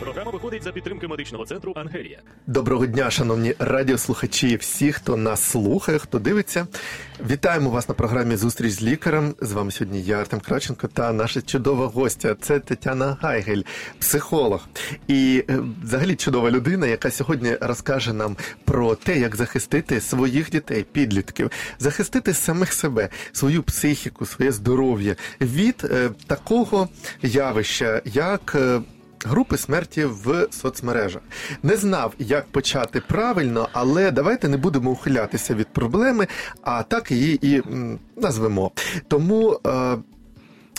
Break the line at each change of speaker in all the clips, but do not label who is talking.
Програма виходить за підтримки медичного центру Ангелія.
Доброго дня, шановні радіослухачі, всі, хто нас слухає, хто дивиться. Вітаємо вас на програмі Зустріч з лікарем. З вами сьогодні я, Артем Краченко, та наша чудова гостя. Це Тетяна Гайгель, психолог. І е, взагалі чудова людина, яка сьогодні розкаже нам про те, як захистити своїх дітей, підлітків, захистити самих себе, свою психіку, своє здоров'я від е, такого явища, як. Групи смерті в соцмережах не знав, як почати правильно, але давайте не будемо ухилятися від проблеми, а так її і назвемо. Тому. Е,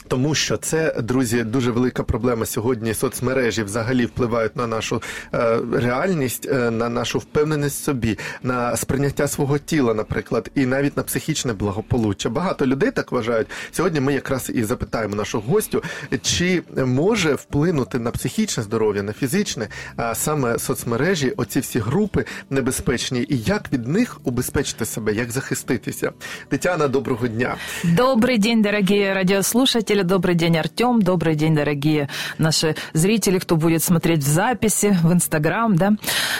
тому що це, друзі, дуже велика проблема сьогодні. Соцмережі взагалі впливають на нашу е, реальність, е, на нашу впевненість в собі, на сприйняття свого тіла, наприклад, і навіть на психічне благополуччя. Багато людей так вважають. Сьогодні ми якраз і запитаємо нашу гостю, чи може вплинути на психічне здоров'я, на фізичне, а саме соцмережі, оці всі групи небезпечні, і як від них убезпечити себе, як захиститися. Тетяна, доброго дня.
Добрый день, дорогие радиослушатели, добрый день, Артем, добрый день, дорогие наши зрители, кто будет смотреть в записи, в Инстаграм, да.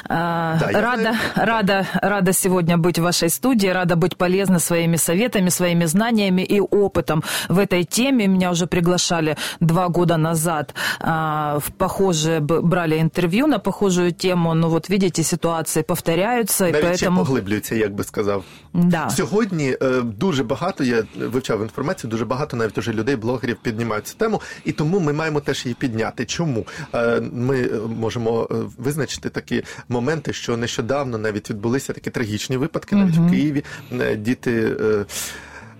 А,
Да, я
рада,
знаю.
рада, рада сегодня быть в вашей студии, рада быть полезна своими советами, своими знаниями и опытом в этой теме. Меня уже приглашали два года назад а, в похожее, б- брали интервью на похожую тему, но вот видите, ситуации повторяются, и
Навіть ще
поэтому...
поглиблюється, як би сказав.
Да.
Сьогодні е, дуже багато, я вивчав інформацію, дуже багато навіть уже людей, блогерів піднімають цю тему, і тому ми маємо теж її підняти. Чому? Е, Ми е, можемо е, визначити такі моменти, що нещодавно навіть відбулися такі трагічні випадки, навіть в Києві діти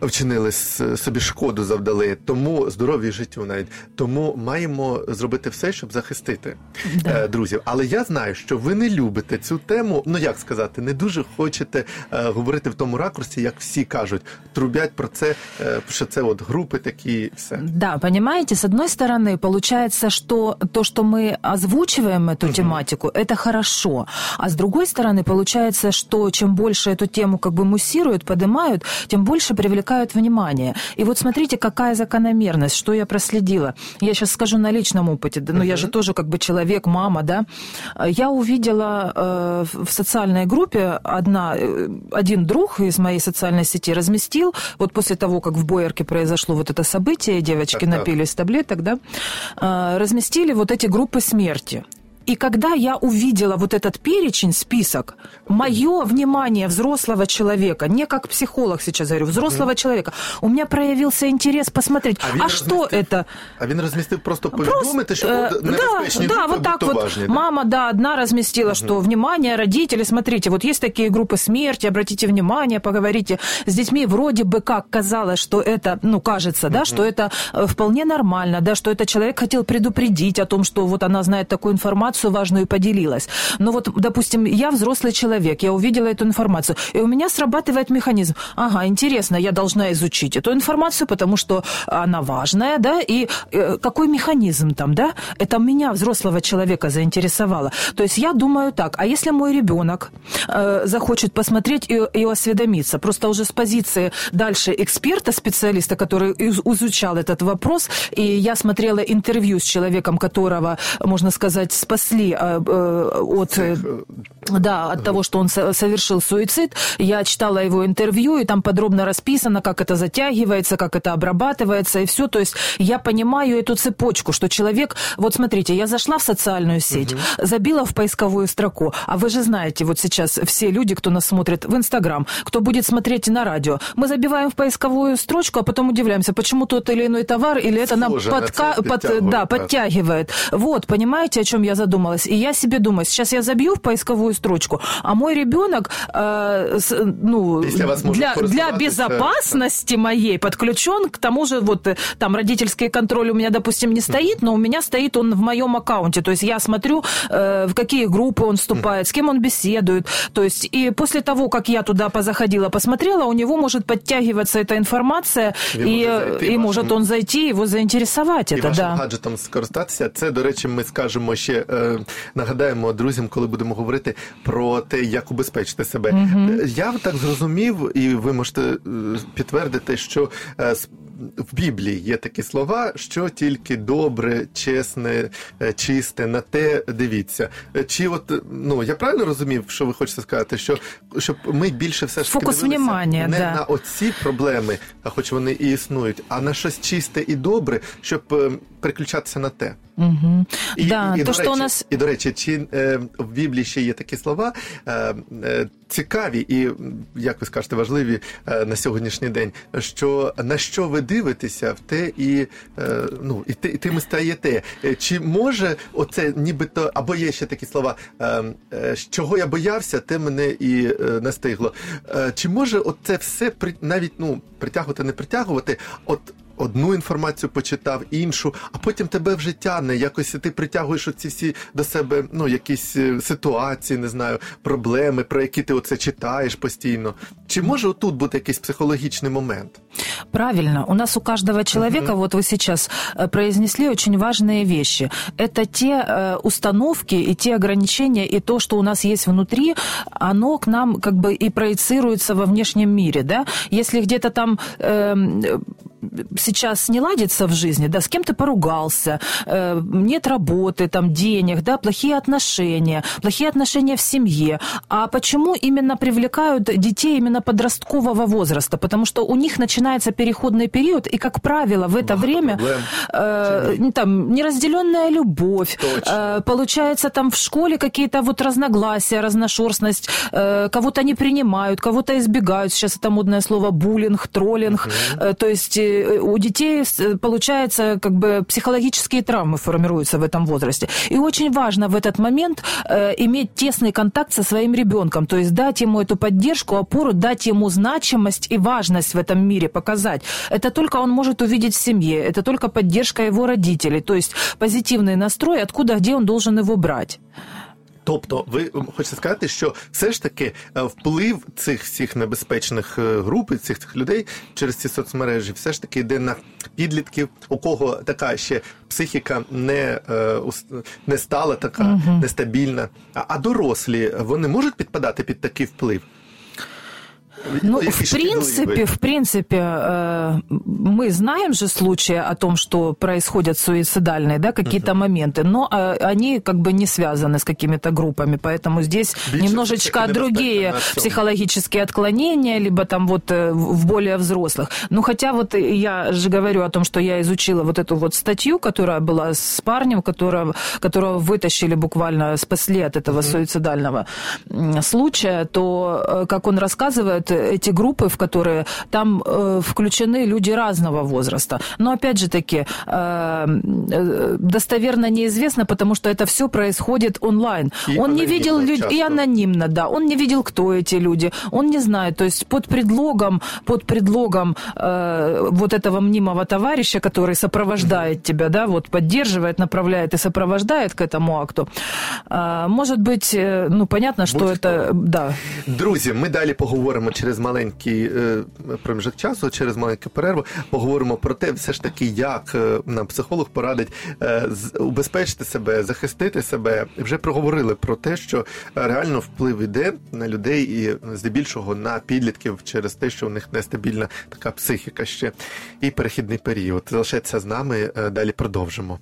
е, Вчинили с- собі шкоду, завдали тому здоров'ю і життю навіть тому маємо зробити все, щоб захистити
Да.
е, друзів. Але я знаю, що ви не любите цю тему. Ну як сказати, не дуже хочете е, говорити в тому ракурсі, як всі кажуть, трубять про це, е, що це от групи такі, і все.
Да, понимаете, с одной стороны, получается, что то, что мы озвучиваем эту тематику, это хорошо. А с другой стороны, получается, что чем больше эту тему как бы муссируют, поднимают, тем больше привлекают внимание. И вот смотрите, какая закономерность, что я проследила. Я сейчас скажу на личном опыте, да, ну я же тоже как бы человек, мама, да. Я увидела э, в- социальной группе одна, э, один друг из моей социальной сети разместил, вот после того, как в Боярке произошло вот это событие, девочки
Так, так.
напились таблеток, да, э, разместили вот эти группы смерти. И когда я увидела вот этот перечень, список, мое внимание взрослого человека, не как психолог сейчас говорю, взрослого человека, у меня проявился интерес посмотреть, а,
він
что
розмістив-
это?
А він розмістив просто повідомити, що
э,
от небезпечні
да, да,
групи,
вот так
будь то
вот.
важні. да?
Мама, да, одна разместила, что внимание, родители, смотрите, вот есть такие группы смерти, обратите внимание, поговорите с детьми. Вроде бы как казалось, что это, ну, кажется, да, что это э, вполне нормально, да, что это человек хотел предупредить о том, что вот она знает такую информацию важную и поделилась. Но вот, допустим, я взрослый человек, я увидела эту информацию, и у меня срабатывает механизм. Ага, интересно, я должна изучить эту информацию, потому что она важная, да, и э, какой механизм там, да, это меня, взрослого человека, заинтересовало. То есть я думаю так, а если мой ребенок э, захочет посмотреть и, и осведомиться, просто уже с позиции дальше эксперта, специалиста, который из- изучал этот вопрос, и я смотрела интервью с человеком, которого, можно сказать, спасли э, э, от... э, да, от того, что он со- совершил суицид. Я читала его интервью, и там подробно расписано, как это затягивается, как это обрабатывается, и все. То есть я понимаю эту цепочку, что человек... Вот смотрите, я зашла в социальную сеть, забила в поисковую строку, а вы же знаете, вот сейчас все люди, кто нас смотрит в Инстаграм, кто будет смотреть на радио, мы забиваем в поисковую строчку, а потом удивляемся, почему тот или иной товар, или это нам подка- под- да, подтягивает. Вот, понимаете, о чем я задумалась? И я себе думаю, сейчас я забью в поисковую строчку, а мой ребенок, э, с- ну, для, для безопасности моей подключен к тому же, вот э, там родительский контроль у меня, допустим, не стоит, но у меня стоит он в моем аккаунте. То есть я смотрю, э, в какие группы он вступает, с кем он беседует. То есть и после того, как я туда позаходила, посмотрела, у него может подтягиваться эта информация,
И
и,
может зайти
и
вашим-
может он зайти, его заинтересовать
І
это,
вашим
да.
гаджетом скористатися. Це, до речі, ми скажемо ще нагадаємо друзям, коли будемо говорити про те, як убезпечити себе. Е, Я так зрозумів, і ви можете е, підтвердити, що е, с- в Біблії є такі слова, що тільки добре, чесне, е, чисте, на те дивіться. Е, Чи от ну я правильно розумів, що ви хочете сказати, що щоб ми більше все ж
Фокус внимання,
не
да.
на оці проблеми, а хоч вони і існують, а на щось чисте і добре, щоб е, переключатися на те.
Мгм.
І,
да,
і,
то,
до речі,
у нас...
і до речі, чи е, в Біблії ще є такі слова е, е, цікаві і, як ви скажете, важливі е, на сьогоднішній день, що на що ви дивитеся, в те і, е, ну, і, ти, і тим стаєте. Е, Чи може оце нібито, або є ще такі слова, е, е, чого я боявся, те мене і настигло. Чи може оце все при, навіть ну, притягувати, не притягувати? От одну інформацію почитав, іншу, а потім тебе вже тягне, якось ти притягуєш оці всі до себе ну, якісь е, ситуації, не знаю, проблеми, про які ти оце читаєш постійно. Чи може отут бути якийсь психологічний момент?
Правильно. У нас у каждого человека, вот вы сейчас э, произнесли очень важные вещи. Это те э, установки и те ограничения, и то, что у нас есть внутри, оно к нам как бы и проецируется во внешнем мире, да? Если где-то там эм, э, сейчас не ладится в жизни, да, с кем ты поругался, э, нет работы, там, денег, да, плохие отношения, плохие отношения в семье. А почему именно привлекают детей именно подросткового возраста? Потому что у них начинается переходный период, и, как правило, в это
Много
время э, там неразделенная любовь,
Точно.
э, получается там в школе какие-то вот разногласия, разношерстность, э, кого-то не принимают, кого-то избегают. Сейчас это модное слово буллинг, троллинг. Э, то есть у детей э, получается как бы психологические травмы формируются в этом возрасте. И очень важно в этот момент э, иметь тесный контакт со своим ребенком, то есть дать ему эту поддержку, опору, дать ему значимость и важность в этом мире показать. Это только он может увидеть в семье, это только поддержка его родителей, то есть позитивный настрой, откуда, где он должен его брать.
Тобто, ви хочете сказати, що все ж таки е, вплив цих всіх небезпечних е, груп цих цих людей через ці соцмережі, все ж таки йде на підлітків, у кого така ще психіка не, е, не стала, така нестабільна. А, а дорослі вони можуть підпадати під такий вплив?
Ну, в принципе, в принципе, э, мы знаем же случаи о том, что происходят суицидальные, да, какие-то моменты, но э, они как бы не связаны с какими-то группами, поэтому здесь
Більше
немножечко другие психологические отклонения, либо там вот э, в более взрослых. Ну, хотя вот я же говорю о том, что я изучила вот эту вот статью, которая была с парнем, которого, которого вытащили буквально, спасли от этого суицидального м, случая, то, как он рассказывает, эти группы, в которые там э, включены люди разного возраста. Но опять же таки, э, э, достоверно неизвестно, потому что это все происходит онлайн.
И
он не видел людей, и анонимно, да. Он не видел, кто эти люди, он не знает. То есть под предлогом, под предлогом э, вот этого мнимого товарища, который сопровождает тебя, да, вот поддерживает, направляет и сопровождает к этому акту, э, может быть, э, ну понятно, что
Будь-хто.
это, да,
Друзі, ми далі поговоримо через маленький е, проміжок часу, через маленьку перерву. Поговоримо про те, все ж таки, як е, нам психолог порадить е, убезпечити себе, захистити себе. Вже проговорили про те, що реально вплив іде на людей і здебільшого на підлітків через те, що у них нестабільна така психіка ще і перехідний період. Залишайтеся з нами, далі продовжимо.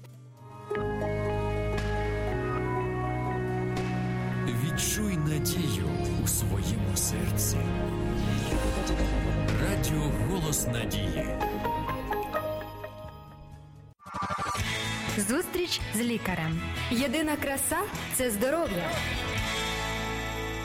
Зустріч з лікарем. Єдина краса це здоров'я.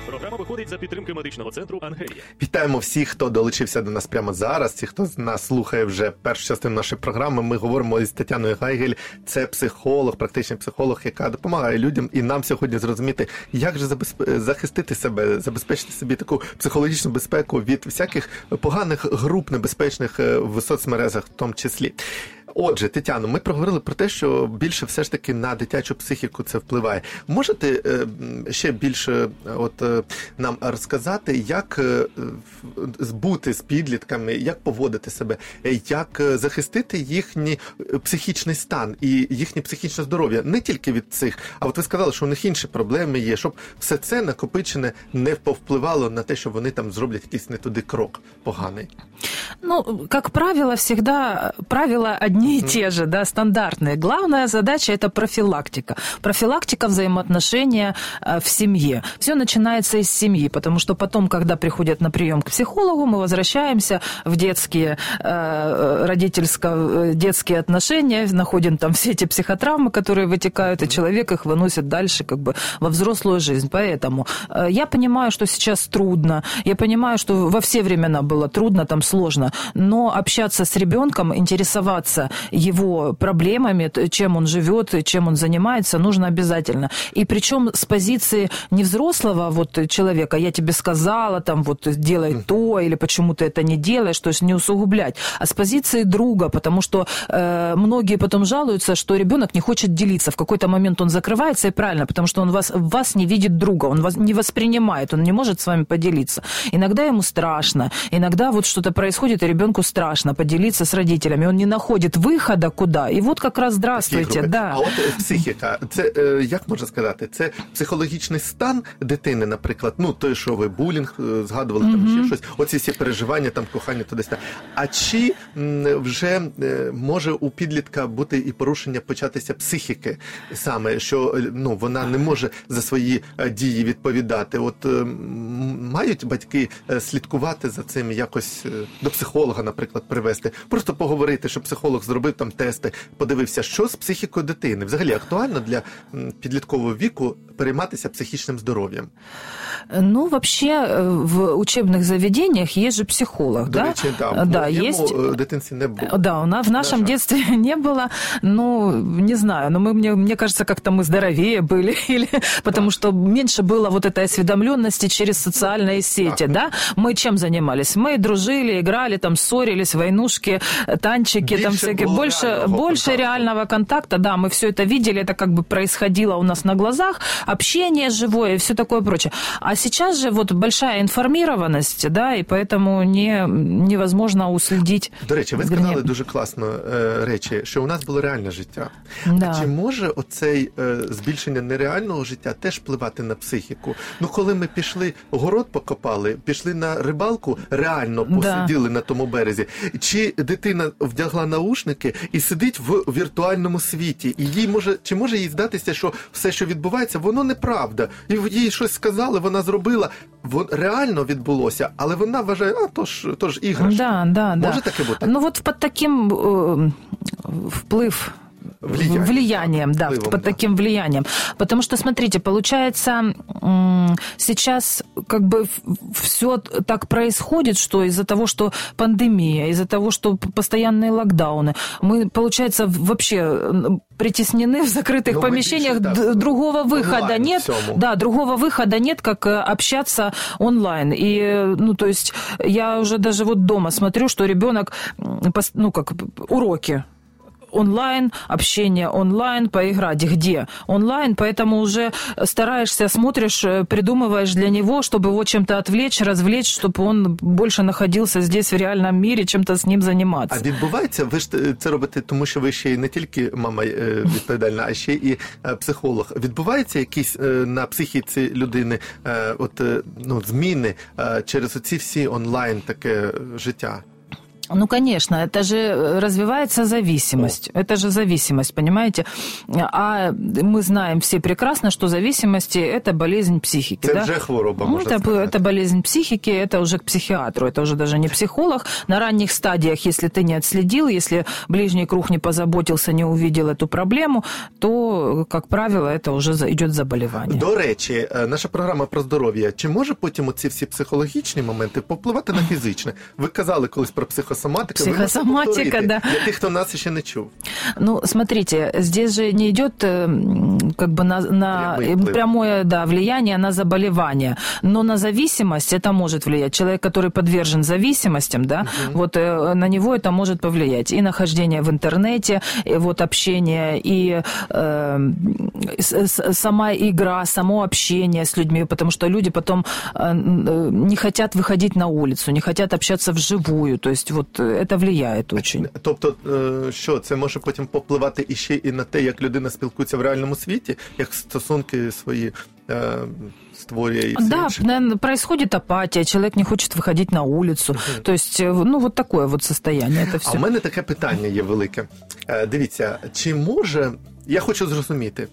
Програма виходить за підтримки медичного центру Ангелія.
Вітаємо всіх, хто долучився до нас прямо зараз. Ті, хто з нас слухає вже першу частину нашої програми. Ми говоримо із Тетяною Гайгель. Це психолог, практичний психолог, яка допомагає людям і нам сьогодні зрозуміти, як же захистити себе, забезпечити собі таку психологічну безпеку від всяких поганих груп небезпечних е, в соцмережах, в тому числі. Отже, Тетяно, ми проговорили про те, що більше все ж таки на дитячу психіку це впливає. Можете е, ще більше е, от е, нам розказати, як е, в- бути з підлітками, як поводити себе, як захистити їхній психічний стан і їхнє психічне здоров'я не тільки від цих, а от ви сказали, що у них інші проблеми є, щоб все це накопичене не повпливало на те, що вони там зроблять якийсь не туди крок поганий.
Ну, как правило, всегда правила одни и те же, да, стандартные. Главная задача – это профилактика. Профилактика взаимоотношения э, в семье. Все начинается из семьи, потому что потом, когда приходят на прием к психологу, мы возвращаемся в детские, э, родительско детские отношения, находим там все эти психотравмы, которые вытекают, и человек их выносит дальше как бы во взрослую жизнь. Поэтому э, я понимаю, что сейчас трудно, я понимаю, что во все времена было трудно, там сложно, но общаться с ребенком, интересоваться его проблемами, чем он живет, чем он занимается, нужно обязательно. И причем с позиции не взрослого вот человека, я тебе сказала, там вот делай то, или почему ты это не делаешь, то есть не усугублять, а с позиции друга, потому что э, многие потом жалуются, что ребенок не хочет делиться. В какой-то момент он закрывается, и правильно, потому что он вас, вас не видит друга, он вас не воспринимает, он не может с вами поделиться. Иногда ему страшно, иногда вот что-то происходит, и ребенку страшно поделиться с родителями, он не находит выхода куда. И вот как раз здравствуйте, да.
А от е, психіка, це е, як можна сказати, це психологічний стан дитини, наприклад, ну той, що ви булінг е, згадували, там ще щось, оці всі переживання, там кохання туди. сюди. А чи вже е, може у підлітка бути і порушення початися психіки саме, що ну вона не може за свої дії відповідати? От мають батьки слідкувати за цим якось до психолога, наприклад, привести, просто поговорити, щоб психолог зробив там тести, подивився, що з психікою дитини. Взагалі актуально для м, підліткового віку перейматися психічним здоров'ям.
Ну, вообще, э, в учебных заведениях есть же психолог,
До
да?
речі, да,
Э, да,
в моєму,
есть...
е, дитинстві не було.
Да, у нас в нашем
Даша.
детстве не было, ну, не знаю, но мы, мне, мне кажется, как-то мы здоровее были, или, потому что меньше было вот этой осведомленности через социальные сети,
Так.
да? Мы чем занимались? Мы дружили, играли, там, ссорились, войнушки, э, танчики, там
Больше
всякие,
было
больше,
реального
больше
контакта.
реального контакта, да, мы все это видели, это как бы происходило у нас на глазах, общение живое и все такое прочее. А сейчас же вот большая информированность, да, и поэтому не, невозможно уследить.
До речі, ви
Верні-
сказали дуже класно е, речі, що у нас було реальне життя.
Да.
А чи може оцей е, збільшення нереального життя теж впливати на психіку? Ну, коли ми пішли город покопали, пішли на рибалку, реально
Да.
посиділи на тому березі. Чи дитина вдягла наушники і сидить в віртуальному світі? І їй може чи може їй здатися, що все, що відбувається, воно неправда, і їй щось сказали, вона зробила. Вон реально відбулося, але вона вважає, а то ж то ж іграшка.
Да, да, да.
Може таке бути?
Ну от під таким э, вплыв
Влияние.
влиянием, да,
Впливом,
под
да.
таким влиянием. Потому что, смотрите, получается, сейчас как бы все так происходит, что из-за того, что пандемия, из-за того, что постоянные локдауны, мы, получается, вообще притеснены в закрытых
Ну,
помещениях, д-
да,
другого выхода нет.
всьому.
Да, другого выхода нет, как э, общаться онлайн. И, ну, то есть, я уже даже вот дома смотрю, что ребенок, ну, как уроки онлайн, общение онлайн, поиграть где? Онлайн, поэтому уже стараешься, смотришь, э, придумываешь для него, чтобы его чем-то отвлечь, развлечь, чтобы он больше находился здесь в реальном мире, чем-то с ним заниматься.
А відбувається, ви ж е, це робите, тому що ви ще й не тільки мама е, відповідальна, а ще і е, психолог. Відбуваються якісь е, на психіці людини е, от, е, ну, зміни е, через оці всі онлайн таке е, життя?
Ну, конечно, это же э, развивается зависимость. Это же зависимость, понимаете? А мы знаем все прекрасно, что зависимости – это болезнь психики.
Це
да?
вже хвороба,
Ну,
можна
это,
сказати.
это болезнь психики, это уже к психиатру, это уже даже не психолог. На ранних стадиях, если ты не отследил, если ближний круг не позаботился, не увидел эту проблему, то, как правило, это уже за- идет заболевание.
До речі, е, наша програма про здоров'я. Чи може потім оці всі психологічні моменти попливати на фізичне? Ви казали колись про психосоматику. психосоматика.
Психосоматика, да.
Для тих, хто нас ще не чув.
Ну, смотрите, здесь же не идет э, как бы на, на э, прямое да, влияние на заболевание, но на зависимость это может влиять. Человек, который подвержен зависимостям, да, вот э, на него это может повлиять. И нахождение в интернете, и вот общение, и э, сама игра, само общение с людьми, потому что люди потом не хотят выходить на улицу, не хотят общаться вживую. То есть вот э, это влияет очень.
Тобто, е, що це може потім попливати іще і на те, як людина спілкується в реальному світі, як стосунки свої е, створює і все
Да,
інше?
наверное, происходит апатия, человек не хочет выходить на улицу. То есть, э, ну, вот такое вот состояние, это
А
все.
в мене таке питання є велике. Е, Дивіться, чи може, я хочу зрозуміти,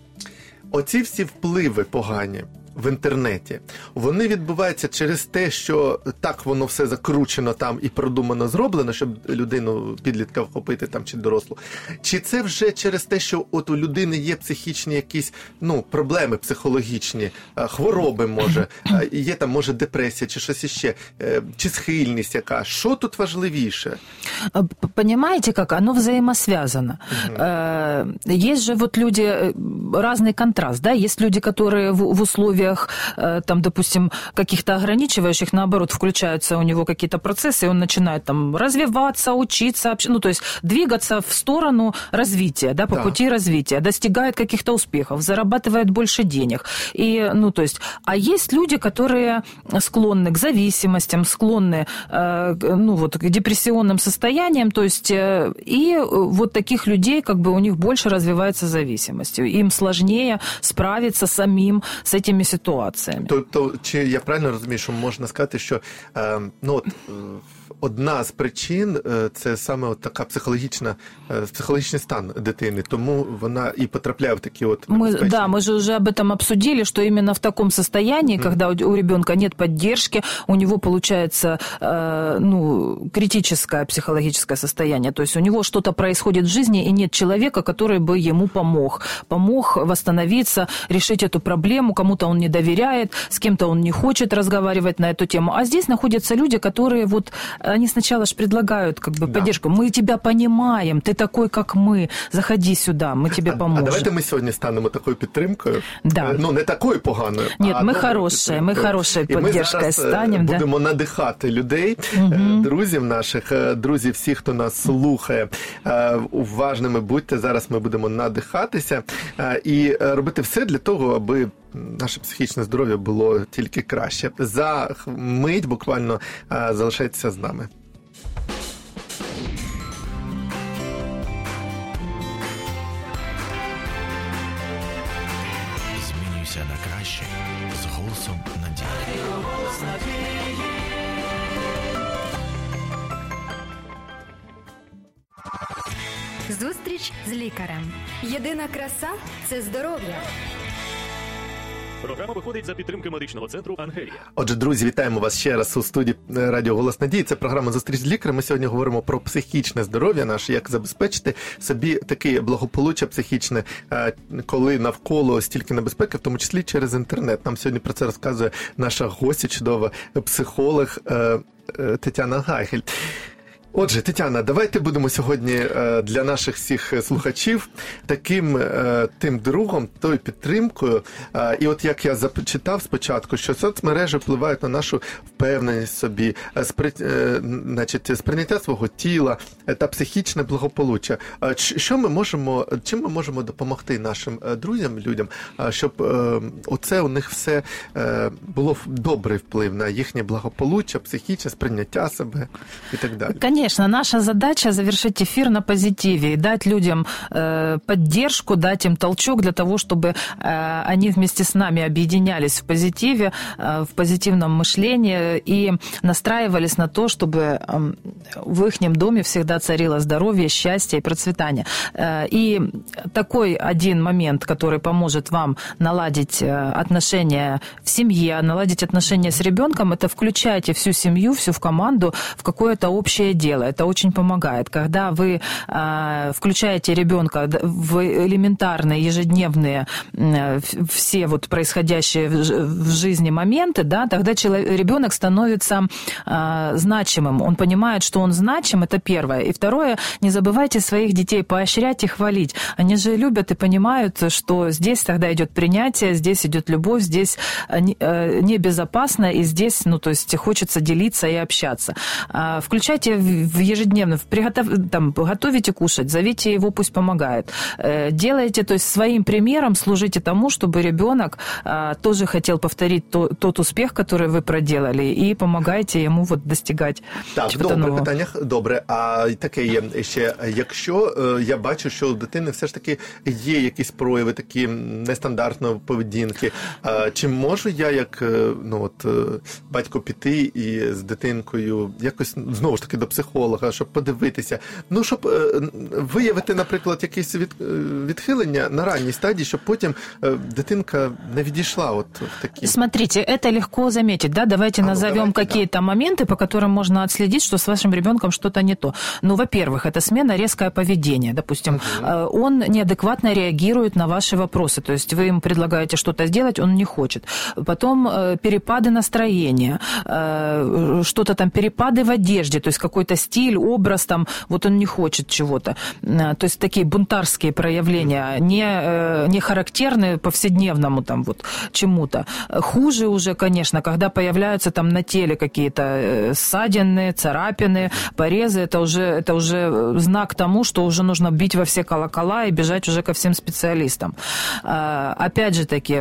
оці всі впливи погані в інтернеті, вони відбуваються через те, що так воно все закручено там і продумано зроблено, щоб людину підлітка вхопити там чи дорослу. Чи це вже через те, що от у людини є психічні якісь ну, проблеми психологічні, е, хвороби може, е, є там може депресія чи щось іще, е, чи схильність яка? Що тут важливіше?
А, п- Понимаете, как оно взаимосвязано? Э, Есть же вот люди, э, разный контраст, да, есть люди, которые в в условиях, э, там, допустим, каких-то ограничивающих, наоборот, включаются у него какие-то процессы, и он начинает там развиваться, учиться, общ- ну, то есть двигаться в сторону развития, да, по
Да.
пути развития, достигает каких-то успехов, зарабатывает больше денег. И, ну, то есть, а есть люди, которые склонны к зависимостям, склонны, э, ну, вот, к депрессионным состояниям, то есть, э, и вот таких людей, как бы, у них больше развивается зависимость. Им сложнее справиться самим с этими ситуациями.
Тобто, чи я правильно розумію, що можна сказати, що е, ну, от, одна з причин е, це саме от така психологічна, е, психологічний стан дитини, тому вона і потрапляє в такі от
Мы,
небезпечні-
да, мы же уже об этом обсудили, что именно в таком состоянии, когда у, у ребенка нет поддержки, у него получается э, ну, критическое психологическое состояние. То есть у него что-то происходит в жизни, и нет человека, который бы ему помог. Помог восстановиться, решить эту проблему. Кому-то он не доверяет, с кем-то он не хочет разговаривать на эту тему. А здесь находятся люди, которые вот, они сначала же предлагают как бы
Да.
поддержку. Мы тебя понимаем, ты такой, как мы, заходи сюда, мы тебе
А
поможем.
давайте ми сьогодні станемо такою підтримкою.
Да.
Е, Ну, не такою поганою.
Ні,
а
ми
доброю
хороші, ми
підтримкою.
хорошою
І ми
підтримкою
зараз, е,
станем, да.
Будемо надихати людей, е, друзів наших, е, друзів всіх, хто нас слухає. Е, Уважними будьте. Зараз ми будемо надихатися е, і е, робити все для того, аби наше психічне здоров'я було тільки краще. За мить буквально е, залишайтеся з нами.
Змінюйся на краще з голосом надії.
Зустріч з лікарем. Єдина краса це здоров'я.
Програма виходить за підтримки медичного центру Ангелія.
Отже, друзі, вітаємо вас ще раз у студії е, Радіо Голос Надії. Це програма Зустріч з лікарем. Ми сьогодні говоримо про психічне здоров'я наше, як забезпечити собі таке благополуччя психічне, е, коли навколо стільки небезпеки, в тому числі через інтернет. Нам сьогодні про це розказує наша гостя, чудова психолог е, Тетяна Гайгель. Отже, Тетяна, давайте будемо сьогодні е, для наших всіх слухачів таким е, тим другом, тою підтримкою. Е, І от як я зачитав спочатку, що соцмережі впливають на нашу впевненість собі, е, спри- е, значить, сприйняття свого тіла е, та психічне благополуччя. Е, Що ми можемо, чим ми можемо допомогти нашим е, друзям, людям, е, щоб е, оце у них все е, було в- добрий вплив на їхнє благополуччя, психічне сприйняття себе і так далі.
Конечно, наша задача завершить эфир на позитиве и дать людям э, поддержку, дать им толчок для того, чтобы э, они вместе с нами объединялись в позитиве, э, в позитивном мышлении и настраивались на то, чтобы э, в их доме всегда царило здоровье, счастье и процветание. Э, и такой один момент, который поможет вам наладить э, отношения в семье, наладить отношения с ребенком, это включайте всю семью, всю в команду в какое-то общее дело. Дело, это очень помогает. Когда вы э, включаете ребенка в элементарные ежедневные э, все вот происходящие в, в жизни моменты, да, тогда ребенок становится э, значимым. Он понимает, что он значим, это первое. И второе, не забывайте своих детей поощрять и хвалить. Они же любят и понимают, что здесь тогда идет принятие, здесь идет любовь, здесь э, небезопасно, и здесь, ну, то есть хочется делиться и общаться. А, включайте ежедневно, приготов... там, готовите кушать, зовите его, пусть помогает. Э, делайте, то есть своим примером служите тому, чтобы ребенок а, тоже хотел повторить то, тот успех, который вы проделали, и помогайте ему вот достигать
так,
чого-то
добре,
нового.
питання добре. А таке є ще, якщо е, я бачу, що у дитини все ж таки є якісь прояви такі нестандартної поведінки, е, чи можу я, як е, ну от е, батько, піти і з дитинкою якось знову ж таки до психолога, щоб подивитися, ну щоб е, виявити, наприклад, якісь від, е, відхилення на ранній стадії, щоб потім е, дитинка не відійшла от в такі.
Смотрите, это легко заметить, да? Давайте
А, ну,
назовем
давайте,
какие-то моменты, по которым можно отследить, что с вашим ребенком что-то не то. Ну, во-первых, это смена резкое поведение. Допустим, э, он неадекватно реагирует на ваши вопросы. То есть вы ему предлагаете что-то сделать, он не хочет. Потом э, перепады настроения, э, что-то там, перепады в одежде, то есть какой-то стиль, образ там, вот он не хочет чего-то. Э, То есть такие бунтарские проявления, не, э, не характерные повседневному там вот чему-то. Хуже уже, конечно, когда появляются там на теле какие-то э, ссадины, царапины, порезы, это уже, это уже знак тому, что уже нужно бить во все колокола и бежать уже ко всем специалистам. Опять же таки,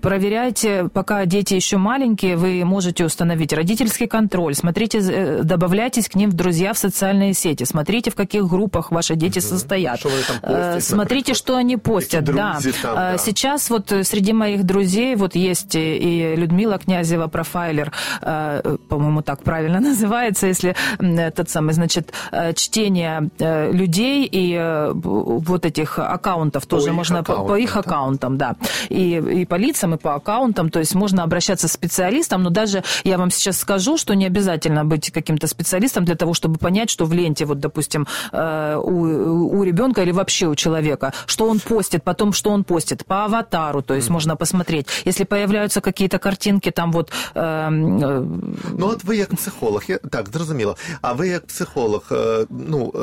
проверяйте, пока дети еще маленькие, вы можете установить родительский контроль, смотрите, добавляйтесь к ним в друзья в социальные сети, смотрите, в каких группах ваши дети состоят.
Что
Э,
постят,
Смотрите, что они постят, да.
там,
Э,
да.
Сейчас вот э, среди моих друзей вот есть и Людмила Князева, профайлер, по-моему, так правильно называется, если этот самый, значит, чтение людей и вот этих аккаунтов тоже
их
можно по, по
аккаунтам,
их аккаунтам, да, и, и по лицам, и по аккаунтам, то есть можно обращаться к специалистам, но даже я вам сейчас скажу, что не обязательно быть каким-то специалистом для того, чтобы понять, что в ленте, вот, допустим, э, у, у ребенка или вообще у человека, что он постит, потом что он постит, по аватару, то есть можно посмотреть. Если появляются какие-то картинки, там вот... эм, э,
Ну, от ви як психолог, я так зрозуміло. А ви як психолог, е, ну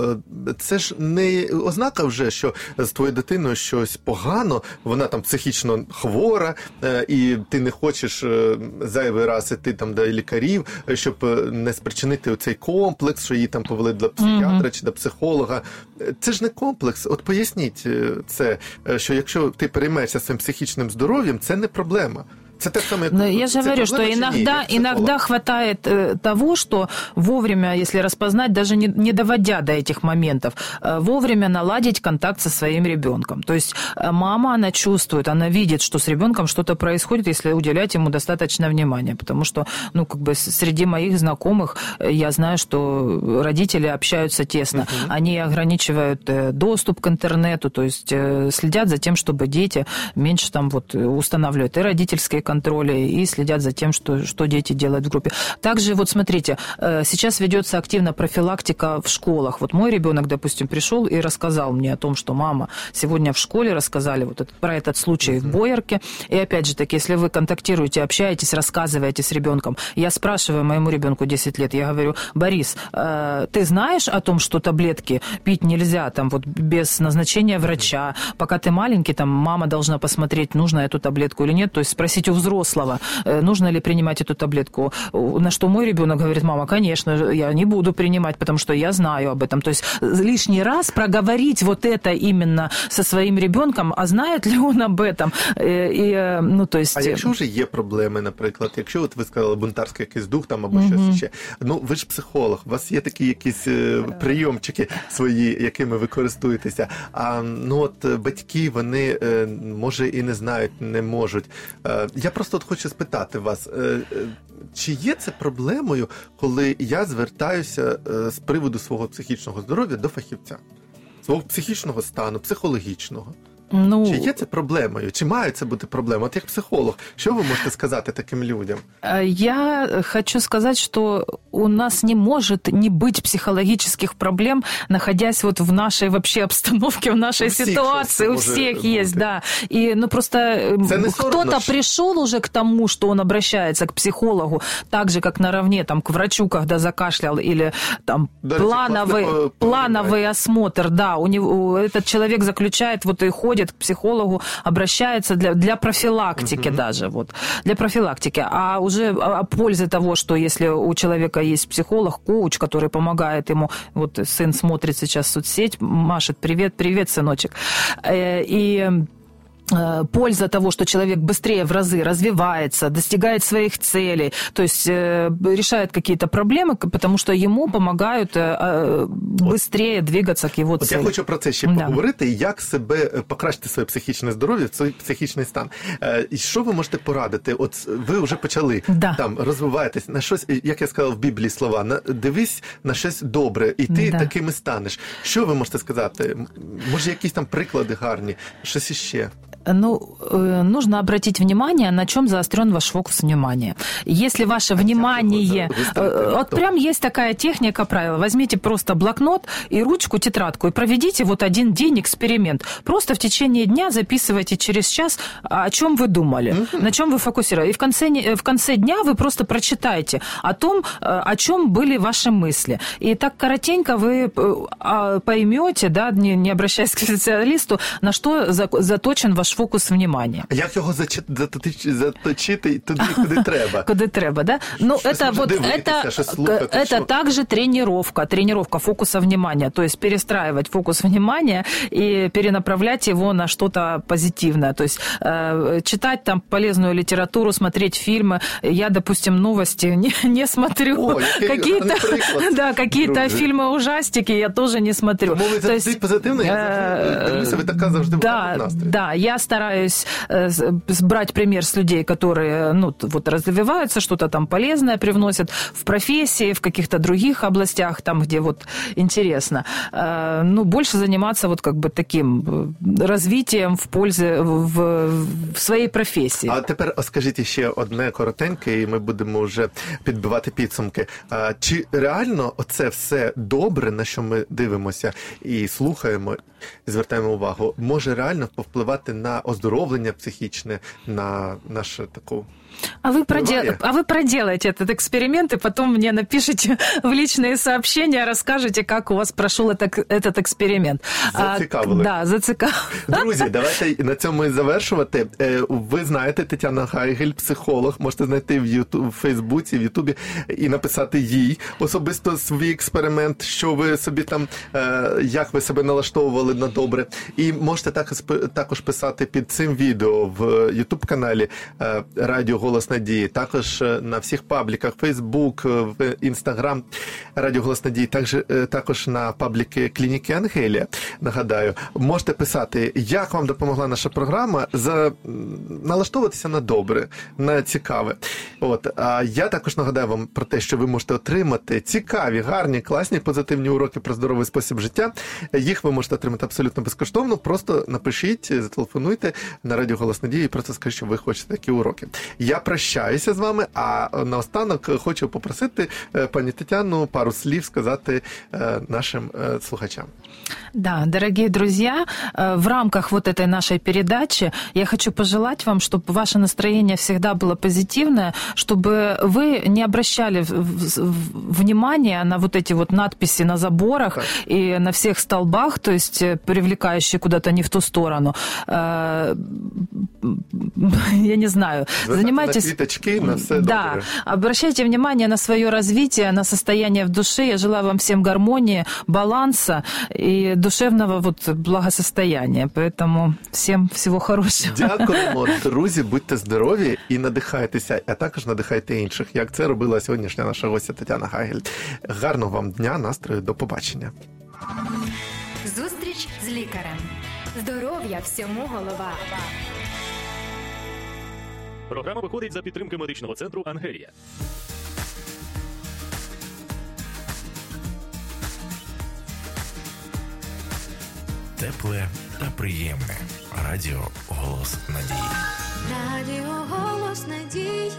е, це ж не ознака вже, що з твоєю дитиною щось погано, вона там психічно хвора, е, і ти не хочеш е, зайвий раз іти там до лікарів, е, щоб е, не спричинити цей комплекс, що її там повели до психіатра чи до психолога. Е, Це ж не комплекс. От поясніть е, це, е, що якщо ти переймаєшся своїм психічним здоров'ям, це не проблема. Це те саме, як
Но я же говорю, что иногда, иногда хватает э, того, что вовремя, если распознать, даже не, не доводя до этих моментов, э, вовремя наладить контакт со своим ребенком. То есть э, мама, она чувствует, она видит, что с ребенком что-то происходит, если уделять ему достаточно внимания. Потому что, ну, как бы среди моих знакомых я знаю, что родители общаются тесно. Они ограничивают доступ к интернету, то есть следят за тем, чтобы дети меньше там вот устанавливают и родительские контроли, и следят за тем, что, что дети делают в группе. Также вот смотрите, э, сейчас ведется активно профилактика в школах. Вот мой ребенок, допустим, пришел и рассказал мне о том, что мама сегодня в школе рассказали вот этот- про этот случай в Боярке. И опять же таки, если вы контактируете, общаетесь, рассказываете с ребенком, я спрашиваю моему ребенку 10 лет, я говорю, Борис, э, ты знаешь о том, что таблетки пить нельзя там вот без назначения врача, пока ты маленький, там мама должна посмотреть, нужно эту таблетку или нет, то есть спросить у взрослого, э, нужно ли принимать эту таблетку. На что мой ребенок говорит, мама, конечно, я не буду принимать, потому что я знаю об этом. То есть лишний раз проговорить вот это именно со своим ребенком, а знает ли он об этом? Э, И, э, ну, то есть...
А якщо вже є проблеми, наприклад, якщо от ви сказали бунтарський якийсь дух там або щось ще, ну ви ж психолог, у вас є такі якісь е, прийомчики свої, якими ви користуєтеся. А ну от е, батьки, вони е, може і не знають, не можуть. Я просто от хочу спитати вас. е, е, Чи є це проблемою, коли я звертаюся е, з приводу свого психічного здоров'я до фахівця, свого психічного стану, психологічного?
Ну,
Чи є це проблемою? Чи має це бути проблемою? От як психолог, що ви можете сказати таким людям?
Я хочу сказать, что у нас не может не быть психологических проблем, находясь вот в нашей вообще обстановке, в нашей
У всех
ситуации. У всех есть,
быть.
да. И ну просто кто-то пришел уже к тому, что он обращается к психологу, так же как наравне там к врачу, когда закашлял или там
Да, это
плановый,
классно по-
плановый осмотр, да, у него этот человек заключает вот и ходит к психологу, обращается для, для профилактики даже, вот, для профилактики. А уже о о пользе того, что если у человека есть психолог, коуч, который помогает ему, вот сын смотрит сейчас соцсеть, машет, привет, привет, сыночек, Э, и польза того, что человек быстрее в разы развивается, достигает своих целей, то есть э, решает какие-то проблемы, к- потому что ему помогают э, э, быстрее двигаться к его
От я
цели.
хочу про це ще
Да.
поговорити, як себе е, покращити своє психічне здоров'я, свій психічний стан. Е, І що ви можете порадити? От ви вже почали
Да.
там розвиваєтесь на щось, і, як я сказав в Біблії слова, на дивись на щось добре, і ти
Да.
таким і станеш. Що ви можете сказати? М, Може, якісь там приклади гарні, щось іще?
Ну, э, нужно обратить внимание, на чем заострен ваш фокус внимания. Если ваше внимание...
за- выставить
э, Вот
кто?
прям есть такая техника, правило. Возьмите просто блокнот и ручку, тетрадку, и проведите вот один день эксперимент. Просто в течение дня записывайте через час, о чем вы думали, на чем вы фокусировали. И в конце, в конце дня вы просто прочитайте о том, э, о чем были ваши мысли. И так коротенько вы э, а, поймете, да, не, не обращаясь к специалисту, на что за- заточен ваш фокус внимания.
Як його заточити, туди, куди треба?
Куда треба, да? Ну, это вот это, это также тренировка, тренировка фокуса внимания, то есть перестраивать фокус внимания и перенаправлять его на что-то позитивное, то есть э, читать там полезную литературу, смотреть фильмы. Я, допустим, новости не, не смотрю. Какие-то, да, какие-то фильмы ужастики я тоже не смотрю.
Тому ви
То
завжди
есть,
позитивно, я завжди
э,
така завжди
да, да, я стараюсь э, с- с- брать пример с людей, которые, ну, т- вот развиваются, что-то там полезное привносят в профессии, в каких-то других областях, там, где вот интересно. Э, Ну, больше заниматься вот как бы таким э, развитием в пользе, в, в своей профессии.
А тепер скажіть ще одне коротеньке, і ми будемо вже підбивати підсумки. А, чи реально оце все добре, на що ми дивимося і слухаємо, і звертаємо увагу, може реально повпливати на оздоровлення психічне, на нашу таку
А вы, продел...
Бывает.
а вы проделаете этот эксперимент и потом мне напишите в личные сообщения, расскажете, как у вас прошел это, этот эксперимент. А,
Зацікавили.
да, зацикавили.
Друзі, давайте на цьому і завершувати. Е, Ви знаєте, Тетяна Гайгель, психолог, можете знайти в Ютуб, в Фейсбуці, в Ютубі і написати їй особисто свій експеримент, що ви собі там, е, як ви себе налаштовували на добре. І можете також, також писати під цим відео в Ютуб каналі е, Радіо Голос Надії, також е, на всіх пабліках Фейсбук, Інстаграм Радіо Голос Надії, також, е, також на пабліки Клініки Ангелія. Нагадаю, можете писати, як вам допомогла наша програма за налаштовуватися на добре, на цікаве. От а я також нагадаю вам про те, що ви можете отримати цікаві, гарні, класні, позитивні уроки про здоровий спосіб життя. Їх ви можете отримати абсолютно безкоштовно. Просто напишіть, зателефонуйте на радіо Голос Надії і просто скажіть, що ви хочете такі уроки. Я прощаюся з вами. А наостанок хочу попросити пані Тетяну пару слів сказати нашим слухачам.
Да, дорогие друзья, э, в рамках вот этой нашей передачи я хочу пожелать вам, чтобы ваше настроение всегда было позитивное, чтобы вы не обращали внимания на вот эти вот надписи на заборах
Так.
и на всех столбах, то есть э, привлекающие куда-то не в ту сторону. Э, Я не знаю. Занимайтесь...
на на все
да, обращайте внимание на свое развитие, на состояние в душе. Я желаю вам всем гармонии, баланса и душевного вот благосостояния. Поэтому всем всего хорошего.
Дякуємо, друзі, будьте здорові і надихайтеся, а також надихайте інших, як це робила сьогоднішня наша гостя Тетяна Гагель. Гарного вам дня, настрою, до побачення.
Зустріч з лікарем. Здоров'я всьому голова.
Програма виходить за підтримки медичного центру Ангелія.
Тепле та приємне. Радіо Голос Надії.
Радіо голос надії.